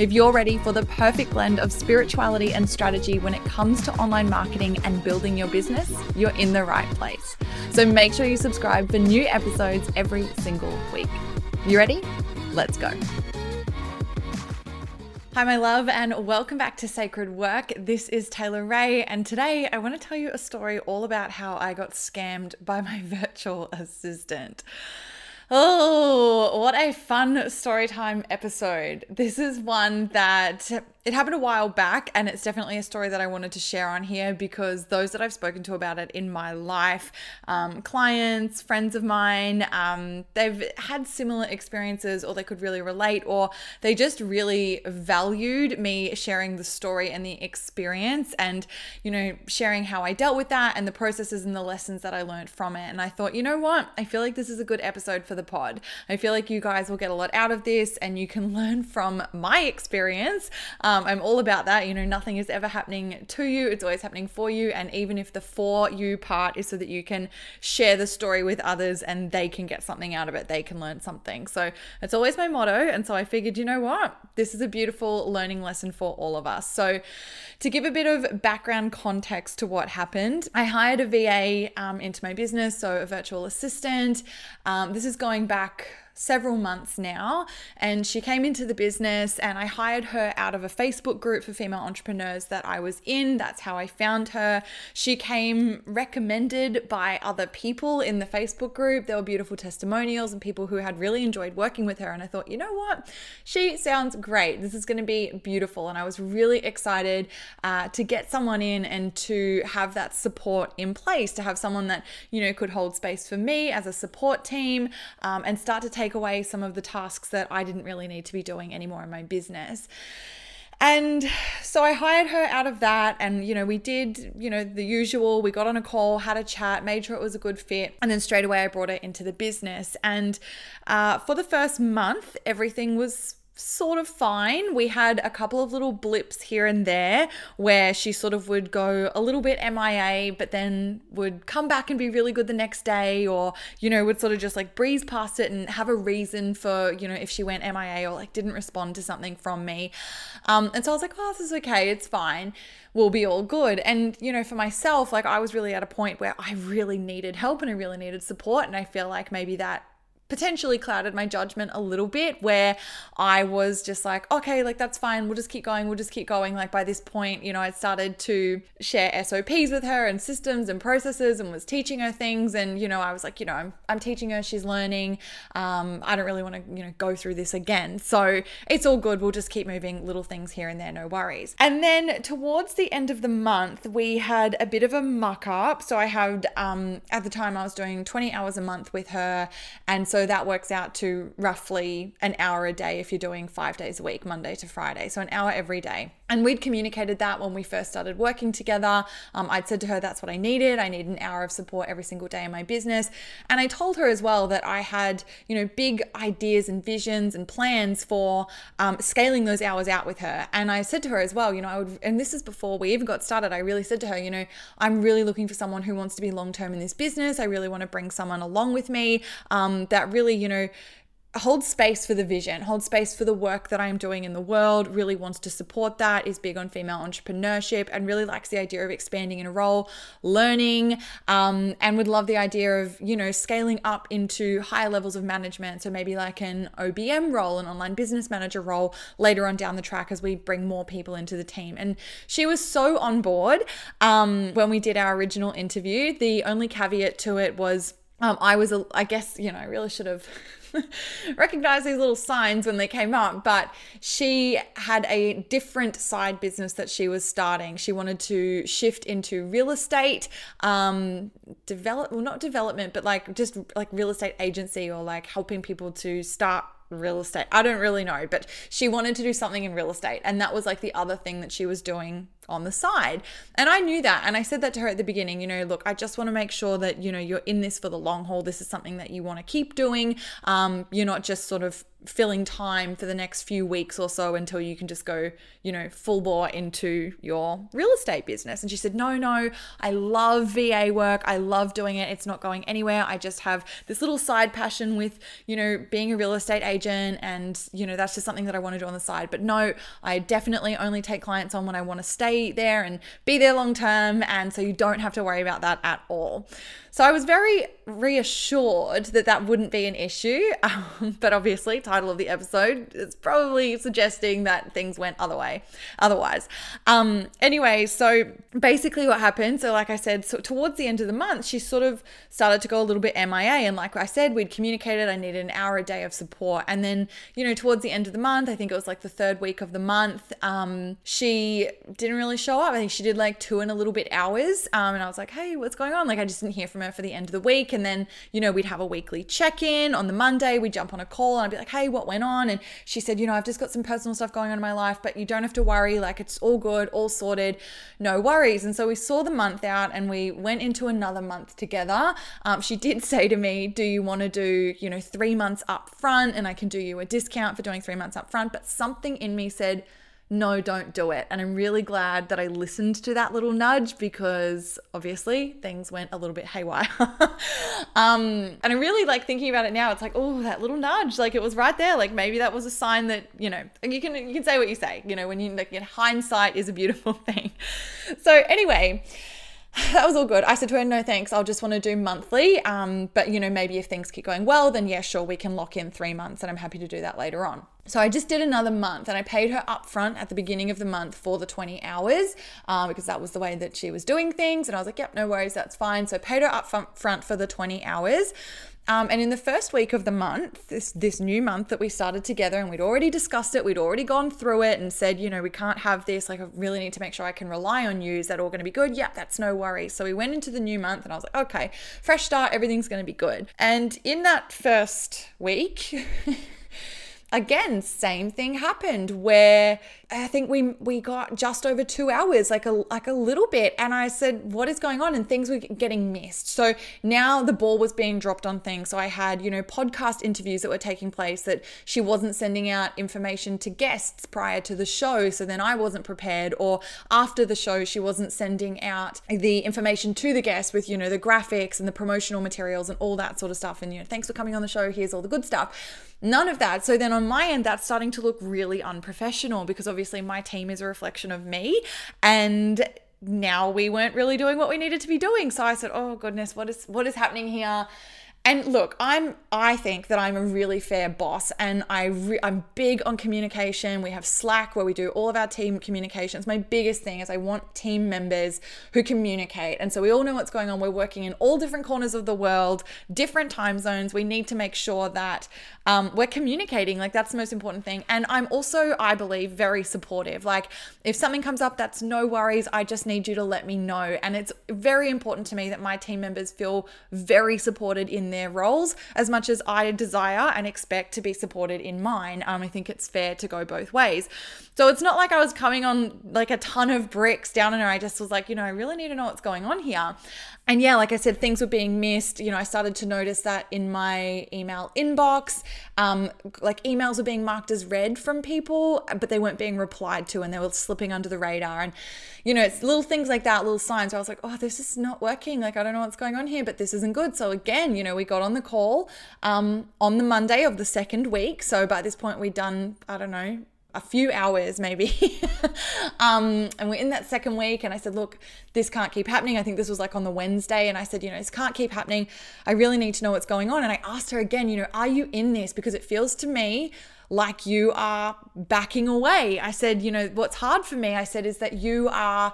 If you're ready for the perfect blend of spirituality and strategy when it comes to online marketing and building your business, you're in the right place. So make sure you subscribe for new episodes every single week. You ready? Let's go. Hi, my love, and welcome back to Sacred Work. This is Taylor Ray, and today I want to tell you a story all about how I got scammed by my virtual assistant. Oh, what a fun story time episode. This is one that it happened a while back, and it's definitely a story that I wanted to share on here because those that I've spoken to about it in my life, um, clients, friends of mine, um, they've had similar experiences, or they could really relate, or they just really valued me sharing the story and the experience, and you know, sharing how I dealt with that and the processes and the lessons that I learned from it. And I thought, you know what? I feel like this is a good episode for the pod. I feel like you guys will get a lot out of this, and you can learn from my experience. Um, I'm all about that. You know, nothing is ever happening to you, it's always happening for you. And even if the for you part is so that you can share the story with others and they can get something out of it, they can learn something. So it's always my motto. And so I figured, you know what? This is a beautiful learning lesson for all of us. So, to give a bit of background context to what happened, I hired a VA um, into my business, so a virtual assistant. Um, this is going back several months now. And she came into the business, and I hired her out of a Facebook group for female entrepreneurs that I was in. That's how I found her. She came recommended by other people in the Facebook group. There were beautiful testimonials and people who had really enjoyed working with her. And I thought, you know what? She sounds great. This is going to be beautiful. And I was really excited uh, to get someone in and to have that support in place, to have someone that, you know, could hold space for me as a support team um, and start to take take away some of the tasks that I didn't really need to be doing anymore in my business. And so I hired her out of that. And, you know, we did, you know, the usual. We got on a call, had a chat, made sure it was a good fit. And then straight away I brought her into the business. And uh, for the first month, everything was sort of fine. We had a couple of little blips here and there where she sort of would go a little bit MIA, but then would come back and be really good the next day, or, you know, would sort of just like breeze past it and have a reason for, you know, if she went MIA or like didn't respond to something from me. Um, and so I was like, oh, this is okay, it's fine. We'll be all good. And, you know, for myself, like I was really at a point where I really needed help and I really needed support. And I feel like maybe that potentially clouded my judgment a little bit where I was just like, okay, like that's fine. We'll just keep going. We'll just keep going. Like by this point, you know, I'd started to share SOPs with her and systems and processes and was teaching her things. And, you know, I was like, you know, I'm, I'm teaching her, she's learning. Um, I don't really want to, you know, go through this again. So it's all good. We'll just keep moving little things here and there, no worries. And then towards the end of the month, we had a bit of a muck up. So I had, um, at the time, I was doing 20 hours a month with her. And so so that works out to roughly an hour a day if you're doing five days a week, Monday to Friday. So an hour every day. And we'd communicated that when we first started working together. Um, I'd said to her, that's what I needed. I need an hour of support every single day in my business. And I told her as well that I had, you know, big ideas and visions and plans for um, scaling those hours out with her. And I said to her as well, you know, I would, and this is before we even got started, I really said to her, you know, I'm really looking for someone who wants to be long term in this business. I really want to bring someone along with me um, that really, you know, hold space for the vision, hold space for the work that I'm doing in the world, really wants to support that, is big on female entrepreneurship, and really likes the idea of expanding in a role, learning, um, and would love the idea of, you know, scaling up into higher levels of management. So maybe like an OBM role, an online business manager role later on down the track as we bring more people into the team. And she was so on board um, when we did our original interview. The only caveat to it was, um, I was, a, I guess, you know, I really should have recognized these little signs when they came up, but she had a different side business that she was starting. She wanted to shift into real estate, um, develop, well, not development, but like just like real estate agency or like helping people to start real estate. I don't really know, but she wanted to do something in real estate. And that was like the other thing that she was doing on the side. And I knew that. And I said that to her at the beginning, you know, look, I just want to make sure that, you know, you're in this for the long haul. This is something that you want to keep doing. Um, you're not just sort of filling time for the next few weeks or so until you can just go, you know, full bore into your real estate business. And she said, No, no, I love VA work. I love doing it. It's not going anywhere. I just have this little side passion with, you know, being a real estate agent. And, you know, that's just something that I want to do on the side. But no, I definitely only take clients on when I want to stay there and be there long term. And so you don't have to worry about that at all. So I was very reassured that that wouldn't be an issue. Um, but obviously, title of the episode is probably suggesting that things went other way, otherwise. Um, anyway, so basically what happened, so like I said, so towards the end of the month, she sort of started to go a little bit MIA. And like I said, we'd communicated I needed an hour a day of support. And then, you know, towards the end of the month, I think it was like the third week of the month, um, she didn't really show up. I think she did like two and a little bit hours. Um, and I was like, hey, what's going on? Like I just didn't hear from her for the end of the week. And then, you know, we'd have a weekly check in on the Monday. We'd jump on a call and I'd be like, hey, what went on? And she said, you know, I've just got some personal stuff going on in my life, but you don't have to worry. Like it's all good, all sorted, no worries. And so we saw the month out and we went into another month together. Um, she did say to me, do you want to do, you know, three months up front and I can do you a discount for doing three months up front? But something in me said, no, don't do it. And I'm really glad that I listened to that little nudge because obviously things went a little bit haywire. um, and I really like thinking about it now. It's like, oh, that little nudge, like it was right there. Like maybe that was a sign that, you know, you can you can say what you say, you know, when you like hindsight is a beautiful thing. So anyway, that was all good. I said to her, no thanks. I'll just want to do monthly. Um, but you know, maybe if things keep going well, then yeah, sure, we can lock in three months, and I'm happy to do that later on. So I just did another month and I paid her upfront at the beginning of the month for the 20 hours um, because that was the way that she was doing things. And I was like, yep, no worries, that's fine. So I paid her upfront front for the 20 hours. Um, and in the first week of the month, this this new month that we started together, and we'd already discussed it, we'd already gone through it, and said, you know, we can't have this. Like, I really need to make sure I can rely on you. Is that all going to be good? Yep, that's no worry. So we went into the new month, and I was like, okay, fresh start, everything's going to be good. And in that first week. again, same thing happened where I think we we got just over two hours, like a like a little bit, and I said, "What is going on?" And things were getting missed. So now the ball was being dropped on things. So I had you know podcast interviews that were taking place that she wasn't sending out information to guests prior to the show, so then I wasn't prepared. Or after the show, she wasn't sending out the information to the guests with you know the graphics and the promotional materials and all that sort of stuff. And you know, thanks for coming on the show. Here's all the good stuff. None of that. So then on my end, that's starting to look really unprofessional because obviously my team is a reflection of me. And now we weren't really doing what we needed to be doing. So I said, "Oh goodness, what is what is happening here?" And look, I'm I think that I'm a really fair boss and I re- I'm big on communication. We have Slack where we do all of our team communications. My biggest thing is I want team members who communicate. And so we all know what's going on. We're working in all different corners of the world, different time zones. We need to make sure that um, we're communicating. Like that's the most important thing. And I'm also, I believe, very supportive. Like if something comes up, that's no worries. I just need you to let me know. And it's very important to me that my team members feel very supported in their roles as much as I desire and expect to be supported in mine. Um, I think it's fair to go both ways. So it's not like I was coming on like a ton of bricks down and I just was like, you know, I really need to know what's going on here. And yeah, like I said, things were being missed. You know, I started to notice that in my email inbox, um, like emails were being marked as read from people, but they weren't being replied to and they were slipping under the radar. And, you know, it's little things like that, little signs where I was like, oh, this is not working. Like, I don't know what's going on here, but this isn't good. So again, you know, we got on the call um, on the Monday of the second week. So by this point, we'd done, I don't know, a few hours maybe. Um, and we're in that second week and i said look this can't keep happening. I think this was like on the wednesday and i said you know this can't keep happening. I really need to know what's going on. And i asked her again you know are you in this? Because it feels to me like you are backing away. I said you know what's hard for me i said is that you are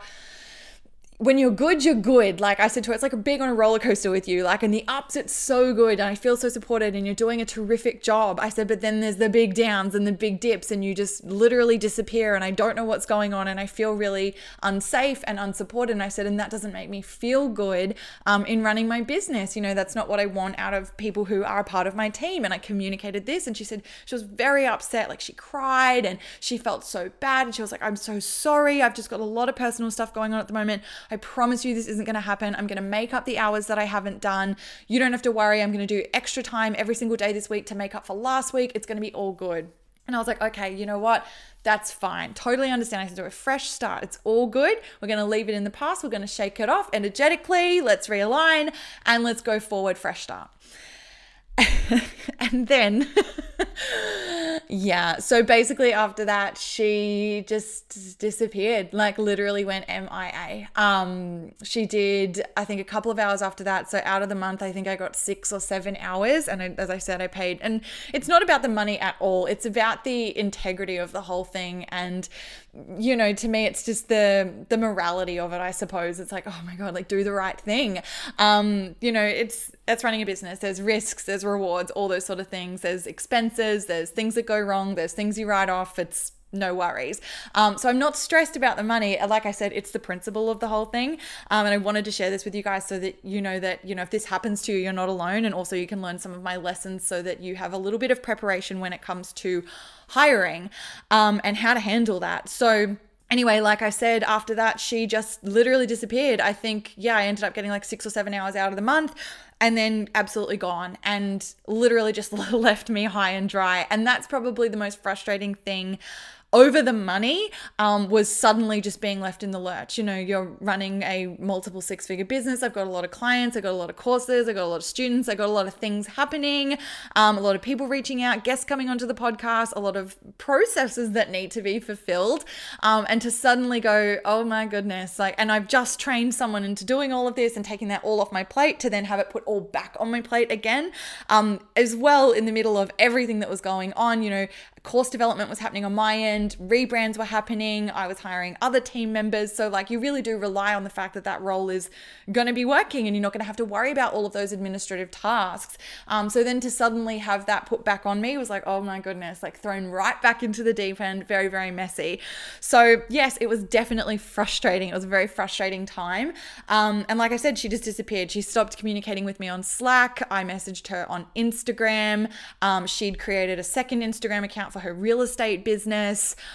when you're good, you're good. Like I said to her, it's like a being on a roller coaster with you. Like in the ups, it's so good and I feel so supported and you're doing a terrific job. I said, but then there's the big downs and the big dips and you just literally disappear and I don't know what's going on and I feel really unsafe and unsupported. And I said, and that doesn't make me feel good um, in running my business. You know, that's not what I want out of people who are a part of my team. And I communicated this and she said she was very upset. Like she cried and she felt so bad. And she was like, I'm so sorry. I've just got a lot of personal stuff going on at the moment. I promise you this isn't going to happen. I'm going to make up the hours that I haven't done. You don't have to worry. I'm going to do extra time every single day this week to make up for last week. It's going to be all good. And I was like, okay, you know what? That's fine. Totally understand. I can do a fresh start. It's all good. We're going to leave it in the past. We're going to shake it off energetically. Let's realign and let's go forward, fresh start. and then yeah so basically after that she just disappeared like literally went mia um she did i think a couple of hours after that. So out of the month i think i got six or seven hours. And I, as i said i paid and it's not about the money at all. It's about the integrity of the whole thing. And you know to me it's just the the morality of it i suppose. It's like oh my god like do the right thing. Um you know it's it's running a business. There's risks. There's rewards all those sort of things there's expenses there's things that go wrong there's things you write off it's no worries. Um, so I'm not stressed about the money. Like I said, it's the principle of the whole thing. Um, and I wanted to share this with you guys so that you know that, you know, if this happens to you, you're not alone. And also you can learn some of my lessons so that you have a little bit of preparation when it comes to hiring um, and how to handle that. So anyway, like I said, after that, she just literally disappeared. I think, yeah, I ended up getting like six or seven hours out of the month and then absolutely gone and literally just left me high and dry. And that's probably the most frustrating thing over the money um, was suddenly just being left in the lurch. You know, you're running a multiple six figure business. I've got a lot of clients, I've got a lot of courses, I've got a lot of students, I've got a lot of things happening, um, a lot of people reaching out, guests coming onto the podcast, a lot of processes that need to be fulfilled. Um, and to suddenly go, oh my goodness, like, and I've just trained someone into doing all of this and taking that all off my plate to then have it put all back on my plate again, um, as well in the middle of everything that was going on. You know, course development was happening on my end, rebrands were happening, I was hiring other team members. So, like, you really do rely on the fact that that role is going to be working and you're not going to have to worry about all of those administrative tasks. Um, so, then to suddenly have that put back on me was like, oh my goodness, like thrown right back into the deep end, very, very messy. So, yes, it was definitely frustrating. It was a very frustrating time. Um, and like I said, she just disappeared. She stopped communicating with me on Slack. I messaged her on Instagram. Um, she'd created a second Instagram account for her real estate business.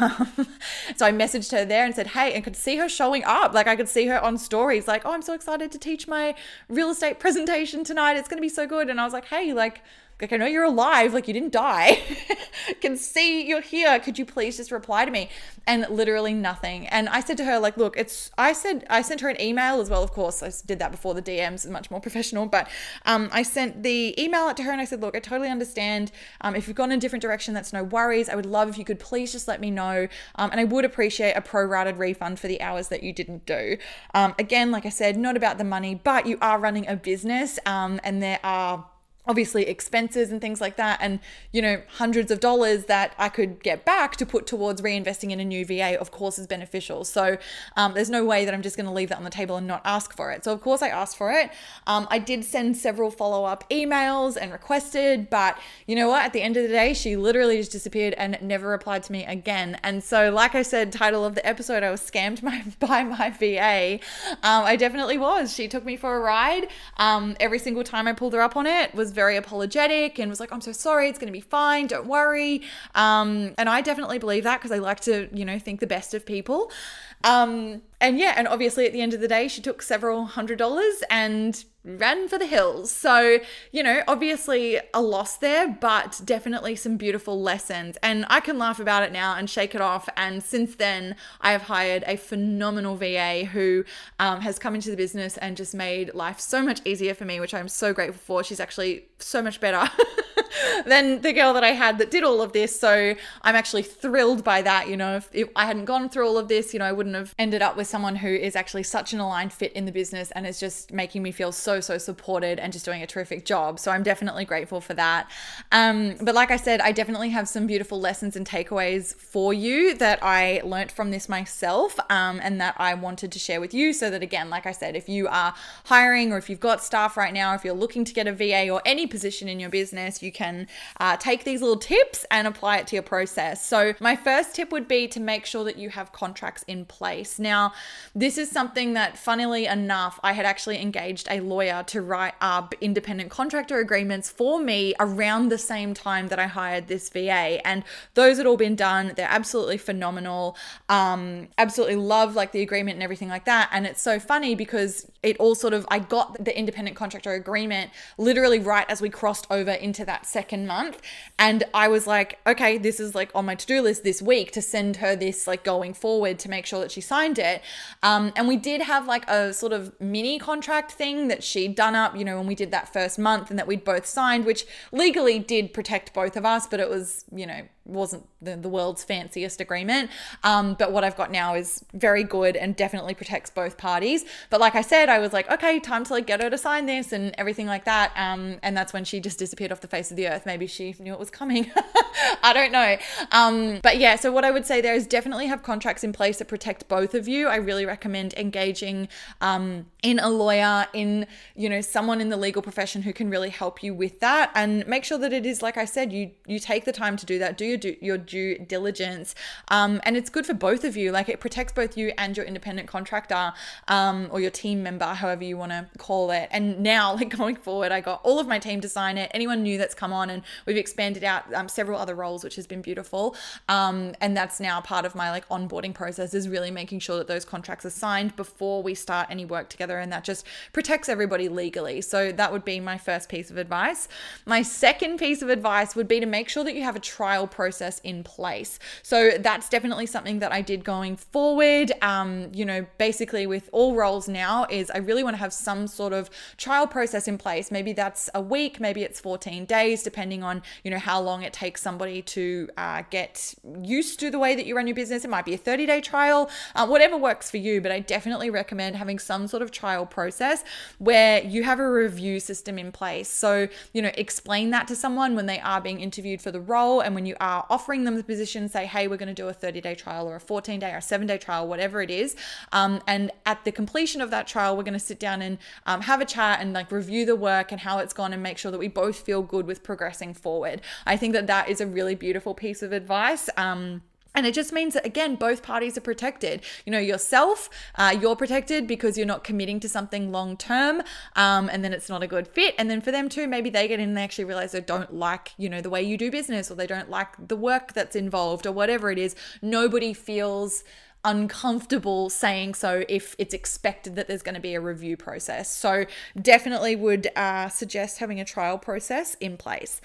Um, so I messaged her there and said, Hey, and could see her showing up. Like I could see her on stories, like, Oh, I'm so excited to teach my real estate presentation tonight. It's going to be so good. And I was like, Hey, like, like I know you're alive, like you didn't die. Can see you're here. Could you please just reply to me? And literally nothing. And I said to her, like, look, it's I said I sent her an email as well, of course. I did that before the DMs, much more professional. But um, I sent the email out to her and I said, look, I totally understand. Um, if you've gone in a different direction, that's no worries. I would love if you could please just let me know. Um, and I would appreciate a prorated refund for the hours that you didn't do. Um, again, like I said, not about the money, but you are running a business um, and there are obviously expenses and things like that and you know hundreds of dollars that i could get back to put towards reinvesting in a new va of course is beneficial. So um, there's no way that i'm just going to leave that on the table and not ask for it. So of course i asked for it. Um, i did send several follow-up emails and requested but you know what? At the end of the day she literally just disappeared and never replied to me again. And so like i said title of the episode i was scammed my, by my va um, i definitely was. She took me for a ride. Um, every single time i pulled her up on it was very apologetic and was like, I'm so sorry, it's going to be fine, don't worry. Um, and I definitely believe that because I like to, you know, think the best of people. Um, and yeah, and obviously at the end of the day, she took several hundred dollars and ran for the hills. So, you know, obviously a loss there, but definitely some beautiful lessons. And I can laugh about it now and shake it off. And since then, I have hired a phenomenal VA who um, has come into the business and just made life so much easier for me, which I'm so grateful for. She's actually so much better than the girl that I had that did all of this. So I'm actually thrilled by that. You know, if, if I hadn't gone through all of this, you know, I wouldn't have ended up with someone who is actually such an aligned fit in the business and is just making me feel so, so supported and just doing a terrific job. So I'm definitely grateful for that. Um, but like I said, I definitely have some beautiful lessons and takeaways for you that I learnt from this myself um, and that I wanted to share with you. So that, again, like I said, if you are hiring or if you've got staff right now, if you're looking to get a VA or any position in your business, you can uh, take these little tips and apply it to your process. So, my first tip would be to make sure that you have contracts in place. Now, this is something that, funnily enough, I had actually engaged a lawyer to write up independent contractor agreements for me around the same time that I hired this VA. And those had all been done. They're absolutely phenomenal. Um, absolutely love like the agreement and everything like that. And it's so funny because it all sort of, I got the independent contractor agreement literally right as we crossed over into that second month. And I was like, okay, this is like on my to do list this week to send her this like going forward to make sure that she signed it. Um, and we did have like a sort of mini contract thing that she'd done up, you know, when we did that first month and that we'd both signed, which legally did protect both of us, but it was, you know, wasn't the, the world's fanciest agreement. Um, but what I've got now is very good and definitely protects both parties. But like I said, I was like, okay, time to like get her to sign this and everything like that. Um, and that's when she just disappeared off the face of the earth. Maybe she knew it was coming. I don't know. Um, but yeah, so what I would say there is definitely have contracts in place that protect both of you. I really recommend engaging um, in a lawyer, in you know someone in the legal profession who can really help you with that, and make sure that it is like I said, you you take the time to do that. Do your your due diligence, um, and it's good for both of you. Like it protects both you and your independent contractor um, or your team member, however you want to call it. And now, like going forward, I got all of my team to sign it. Anyone new that's come on, and we've expanded out um, several other roles, which has been beautiful. Um, and that's now part of my like onboarding process is really making sure that those contracts are signed before we start any work together, and that just protects everybody legally. So that would be my first piece of advice. My second piece of advice would be to make sure that you have a trial process in place. So that's definitely something that I did going forward. Um, you know, basically with all roles now is I really want to have some sort of trial process in place. Maybe that's a week, maybe it's 14 days, depending on you know how long it takes somebody to uh, get used to the way that you run your business. It might be a 30 day trial, uh, whatever works for you. But I definitely recommend having some sort of trial process where you have a review system in place. So you know, explain that to someone when they are being interviewed for the role, and when you are offering them the position, say, hey, we're going to do a 30 day trial or a 14 day or a seven day trial, whatever it is. Um, and at the completion of that trial, we're going to sit down and um, have a chat and like review the work and how it's gone and make sure that we both feel good with progressing forward. I think that that is a really beautiful piece of advice. Um, and it just means that, again, both parties are protected. You know, yourself, uh, you're protected because you're not committing to something long term um, and then it's not a good fit. And then for them too, maybe they get in and they actually realize they don't like, you know, the way you do business or they don't like the work that's involved or whatever it is. Nobody feels uncomfortable saying so if it's expected that there's going to be a review process. So, definitely would uh, suggest having a trial process in place.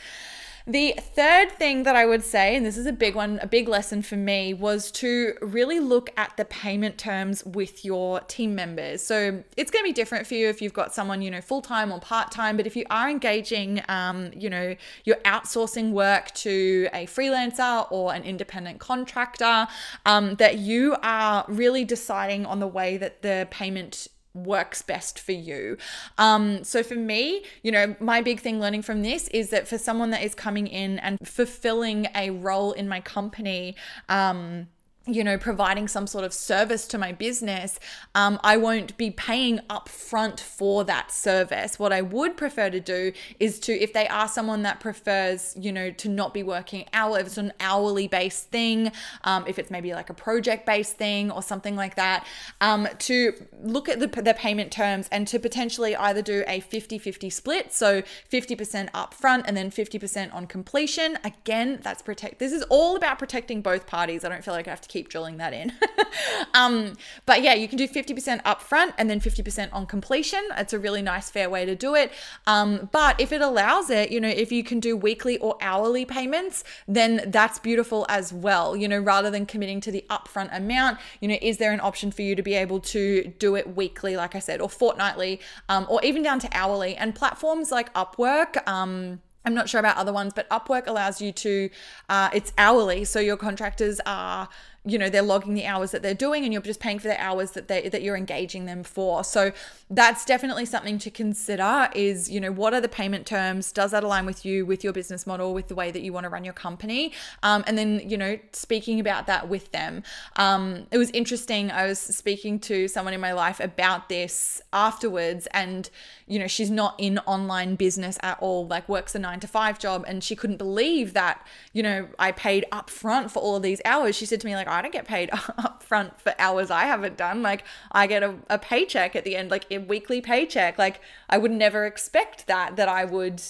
The third thing that I would say, and this is a big one, a big lesson for me, was to really look at the payment terms with your team members. So it's going to be different for you if you've got someone, you know, full time or part time. But if you are engaging, um, you know, you're outsourcing work to a freelancer or an independent contractor, um, that you are really deciding on the way that the payment works best for you. Um, so for me, you know, my big thing learning from this is that for someone that is coming in and fulfilling a role in my company, um, you know, providing some sort of service to my business, um, I won't be paying upfront for that service. What I would prefer to do is to, if they are someone that prefers, you know, to not be working hour, if it's an hourly based thing, um, if it's maybe like a project based thing or something like that, um, to look at the, the payment terms and to potentially either do a 50 50 split. So 50% upfront and then 50% on completion. Again, that's protect. This is all about protecting both parties. I don't feel like I have to keep drilling that in. um, but yeah, you can do 50% upfront and then 50% on completion. It's a really nice, fair way to do it. Um, but if it allows it, you know, if you can do weekly or hourly payments, then that's beautiful as well. You know, rather than committing to the upfront amount, you know, is there an option for you to be able to do it weekly, like I said, or fortnightly, um, or even down to hourly? And platforms like Upwork, um, I'm not sure about other ones, but Upwork allows you to, uh, it's hourly. So your contractors are you know they're logging the hours that they're doing and you're just paying for the hours that they that you're engaging them for. So that's definitely something to consider is you know what are the payment terms? Does that align with you with your business model with the way that you want to run your company? Um, and then you know speaking about that with them. Um, it was interesting i was speaking to someone in my life about this afterwards and you know she's not in online business at all like works a nine to five job and she couldn't believe that you know i paid upfront for all of these hours. She said to me like I don't get paid up front for hours I haven't done. Like I get a, a paycheck at the end, like a weekly paycheck. Like I would never expect that, that I would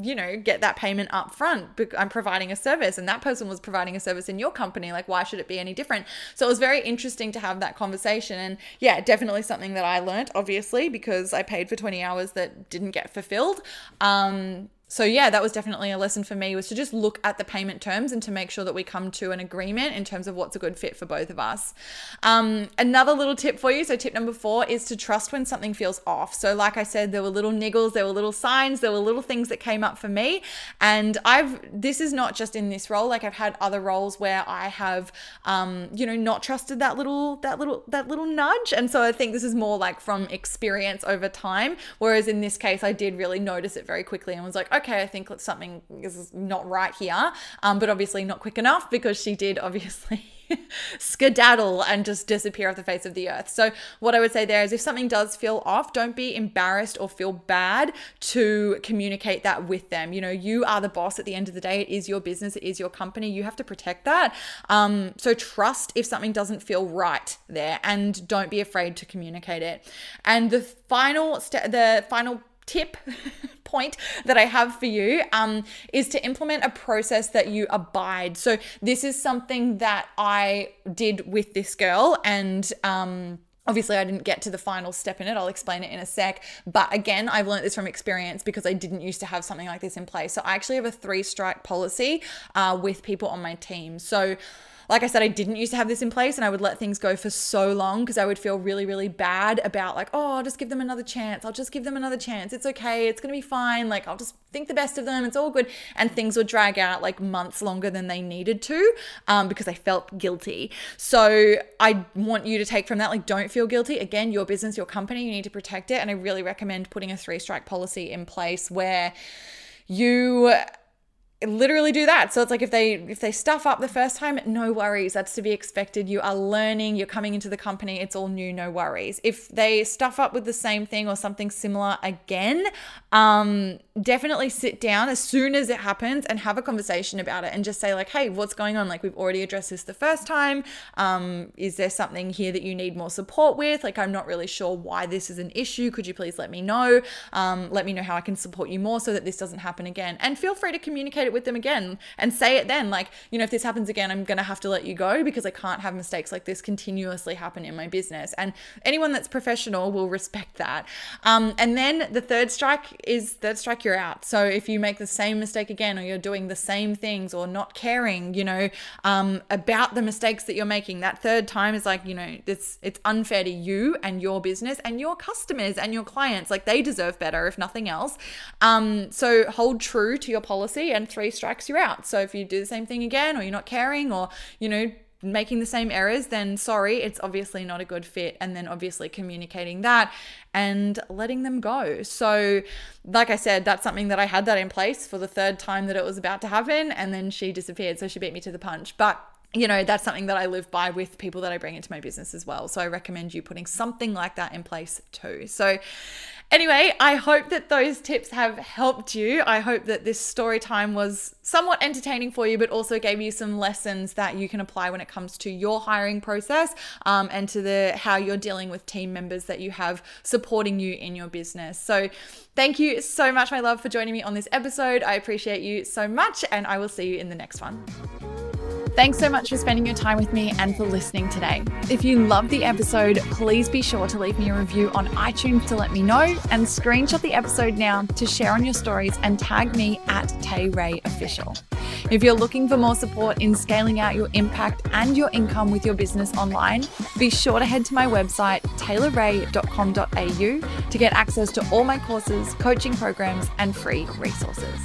you know get that payment up front i'm providing a service and that person was providing a service in your company like why should it be any different so it was very interesting to have that conversation and yeah definitely something that i learned obviously because i paid for 20 hours that didn't get fulfilled um so yeah that was definitely a lesson for me was to just look at the payment terms and to make sure that we come to an agreement in terms of what's a good fit for both of us. Um, another little tip for you so tip number four is to trust when something feels off. So like i said there were little niggles there were little signs there were little things that came up for me. And i've this is not just in this role like i've had other roles where i have um, you know not trusted that little that little that little nudge. And so i think this is more like from experience over time. Whereas in this case i did really notice it very quickly and was like okay okay, I think something is not right here. Um, but obviously not quick enough because she did obviously skedaddle and just disappear off the face of the earth. So, what I would say there is if something does feel off, don't be embarrassed or feel bad to communicate that with them. You know, you are the boss at the end of the day. It is your business, it is your company. You have to protect that. Um, so, trust if something doesn't feel right there and don't be afraid to communicate it. And the final step, the final tip point that I have for you um, is to implement a process that you abide. So, this is something that I did with this girl, and um, Obviously, I didn't get to the final step in it. I'll explain it in a sec. But again, I've learned this from experience because I didn't used to have something like this in place. So I actually have a three strike policy uh, with people on my team. So like I said, I didn't used to have this in place and I would let things go for so long because I would feel really, really bad about like, oh, I'll just give them another chance. I'll just give them another chance. It's okay. It's going to be fine. Like, I'll just think the best of them. It's all good. And things would drag out like months longer than they needed to um, because I felt guilty. So I want you to take from that, like, don't feel guilty. Again, your business, your company, you need to protect it. And I really recommend putting a three strike policy in place where you literally do that. So it's like if they if they stuff up the first time, no worries. That's to be expected. You are learning, you're coming into the company, it's all new, no worries. If they stuff up with the same thing or something similar again, um, definitely sit down as soon as it happens and have a conversation about it and just say like, "Hey, what's going on? Like we've already addressed this the first time. Um, is there something here that you need more support with? Like I'm not really sure why this is an issue. Could you please let me know? Um, let me know how I can support you more so that this doesn't happen again. And feel free to communicate it with them again and say it then. Like, you know, if this happens again, I'm going to have to let you go because I can't have mistakes like this continuously happen in my business. And anyone that's professional will respect that. Um, and then the third strike is third strike, you're out. So if you make the same mistake again, or you're doing the same things, or not caring, you know, um, about the mistakes that you're making, that third time is like, you know, it's it's unfair to you and your business and your customers and your clients. Like they deserve better, if nothing else. Um, so hold true to your policy and three strikes, you're out. So if you do the same thing again, or you're not caring, or, you know, making the same errors, then sorry, it's obviously not a good fit. And then obviously communicating that and letting them go. So, like I said, that's something that I had that in place for the third time that it was about to happen. And then she disappeared. So she beat me to the punch. But you know, that's something that I live by with people that I bring into my business as well. So I recommend you putting something like that in place too. So, Anyway, I hope that those tips have helped you. I hope that this story time was somewhat entertaining for you, but also gave you some lessons that you can apply when it comes to your hiring process um, and to the how you're dealing with team members that you have supporting you in your business. So, thank you so much, my love, for joining me on this episode. I appreciate you so much, and I will see you in the next one. Thanks so much for spending your time with me and for listening today. If you loved the episode, please be sure to leave me a review on iTunes to let me know and screenshot the episode now to share on your stories and tag me at Tay Ray Official. If you're looking for more support in scaling out your impact and your income with your business online, be sure to head to my website, taylorray.com.au, to get access to all my courses, coaching programs, and free resources.